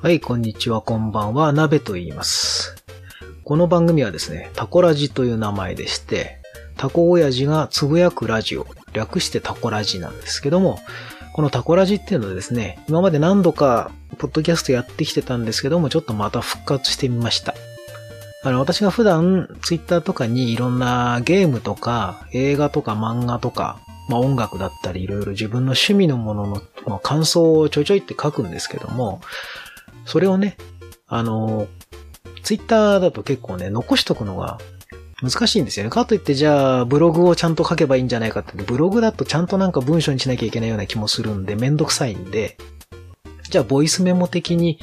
はい、こんにちは、こんばんは、鍋と言います。この番組はですね、タコラジという名前でして、タコ親父がつぶやくラジオ、略してタコラジなんですけども、このタコラジっていうのはですね、今まで何度か、ポッドキャストやってきてたんですけども、ちょっとまた復活してみました。あの、私が普段、ツイッターとかにいろんなゲームとか、映画とか漫画とか、まあ音楽だったり、いろいろ自分の趣味のもののまあ感想をちょいちょいって書くんですけども、それをね、あの、ツイッターだと結構ね、残しとくのが難しいんですよね。かといって、じゃあ、ブログをちゃんと書けばいいんじゃないかって、ブログだとちゃんとなんか文章にしなきゃいけないような気もするんで、めんどくさいんで、じゃあ、ボイスメモ的に、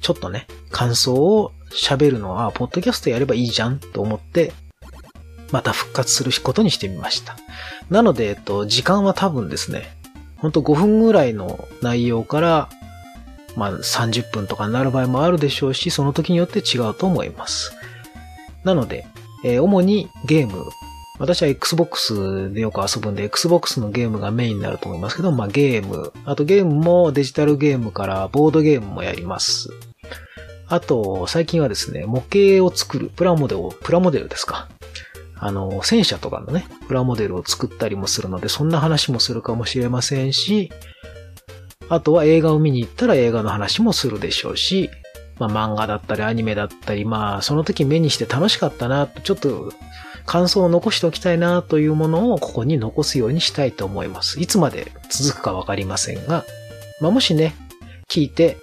ちょっとね、感想を喋るのは、ポッドキャストやればいいじゃんと思って、また復活することにしてみました。なので、えっと、時間は多分ですね、ほんと5分ぐらいの内容から、まあ30分とかになる場合もあるでしょうし、その時によって違うと思います。なので、えー主にゲーム、私は Xbox でよく遊ぶんで、Xbox のゲームがメインになると思いますけど、まあゲーム、あとゲームもデジタルゲームからボードゲームもやります。あと、最近はですね、模型を作る、プラモデルを、プラモデルですか。あの、戦車とかのね、プラモデルを作ったりもするので、そんな話もするかもしれませんし、あとは映画を見に行ったら映画の話もするでしょうし、まあ漫画だったりアニメだったり、まあその時目にして楽しかったな、ちょっと感想を残しておきたいなというものをここに残すようにしたいと思います。いつまで続くかわかりませんが、まあもしね、聞いて、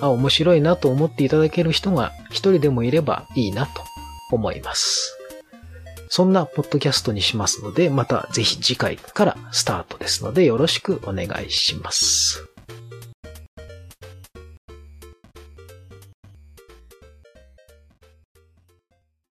あ、面白いなと思っていただける人が一人でもいればいいなと思います。そんなポッドキャストにしますので、またぜひ次回からスタートですのでよろしくお願いします。